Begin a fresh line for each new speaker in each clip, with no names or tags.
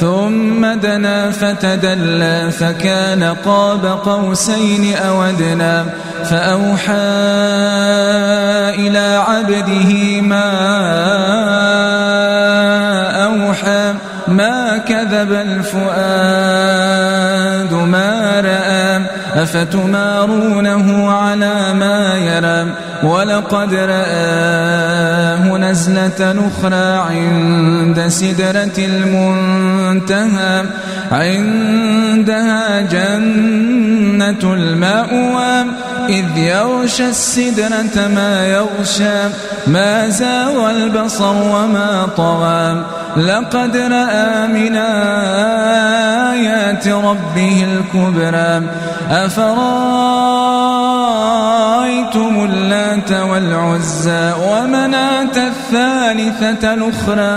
ثم دنا فتدلى فكان قاب قوسين أو أدنى فأوحى إلى عبده ما أوحى ما كذب الفؤاد ما رأى أفتمارونه على ما يرى ولقد رآه نزلة أخرى عند سدرة المنتهى عندها جنة المأوى إذ يغشى السدرة ما يغشى ما زاغ البصر وما طغى. لقد رأى من آيات ربه الكبرى. أفرأيتم اللات والعزى ومناة الثالثة الأخرى؟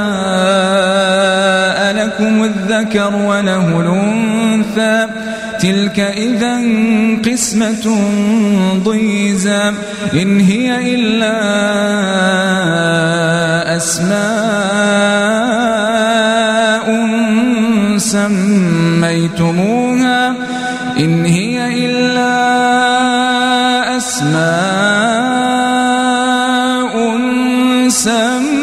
ألكم الذكر وله الأنثى. تلك إذا قسمة ضيزى. إن هي إلا أسماء سميتموها إن هي إلا أسماء سميتموها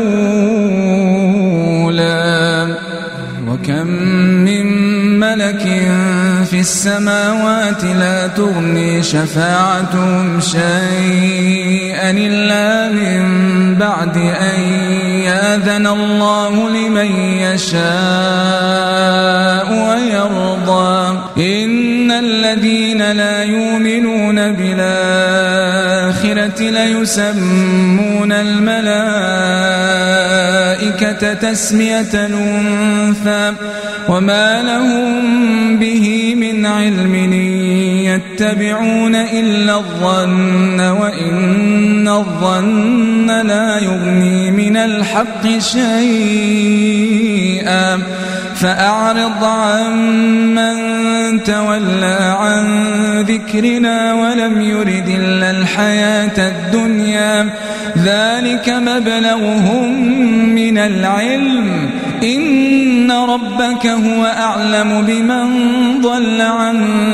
السماوات لا تغني شفاعتهم شيئا إلا من بعد أن ياذن الله لمن يشاء ويرضى. إن الذين لا يؤمنون بالآخرة ليسمون الملائكة تسمية الأنثى وما لهم به من علم يتبعون إلا الظن وإن الظن لا يغني من الحق شيئا. فأعرض عن من تولى عن ذكرنا ولم يرد إلا الحياة الدنيا. ذلك مبلغهم من العلم. إن ربك هو أعلم بمن ضل عن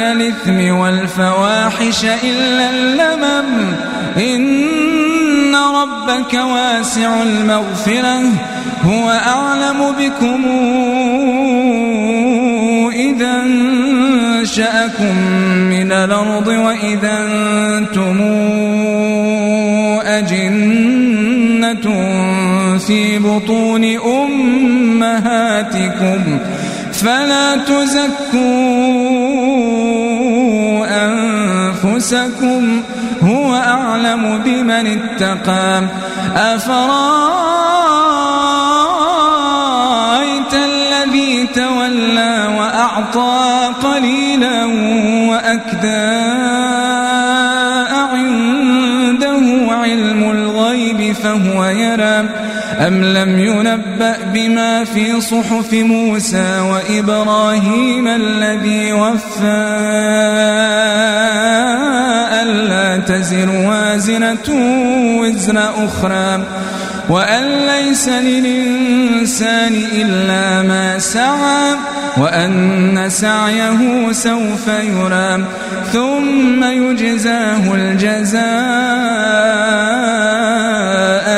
الإثم والفواحش إلا اللمم. إن ربك واسع المغفرة. هو أعلم بكم إذا أنشأكم من الأرض وإذا أنتم أجنة في بطون أمهاتكم. فلا تزكوا أنفسكم هو أعلم بمن اتقى. أفرأيت الذي تولى وأعطى قليلا وأكدى عنده فهو يرى. أم لم ينبأ بما في صحف موسى وإبراهيم الذي وفى ألا تزر وازنة وزر أخرى وأن ليس للإنسان إلا ما سعى وأن سعيه سوف يرى ثم يجزاه الجزاء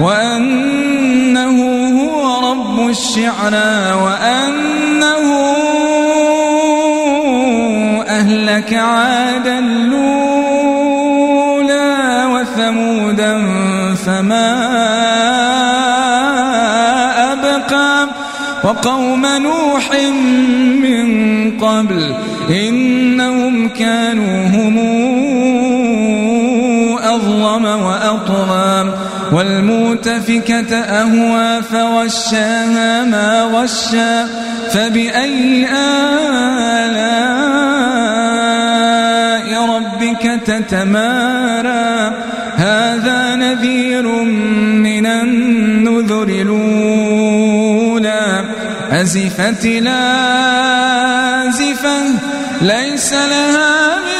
وأنه هو رب الشعرى وأنه أهلك عادا الأولى وثمودا فما أبقى وقوم نوح من قبل إنهم كانوا هم أظلم وأطغى والمؤتفكة أهوى فغشاها ما غشا فبأي آلاء ربك تتمارى؟ هذا نذير من النذر الأولى. أزفت لازفة ليس لها من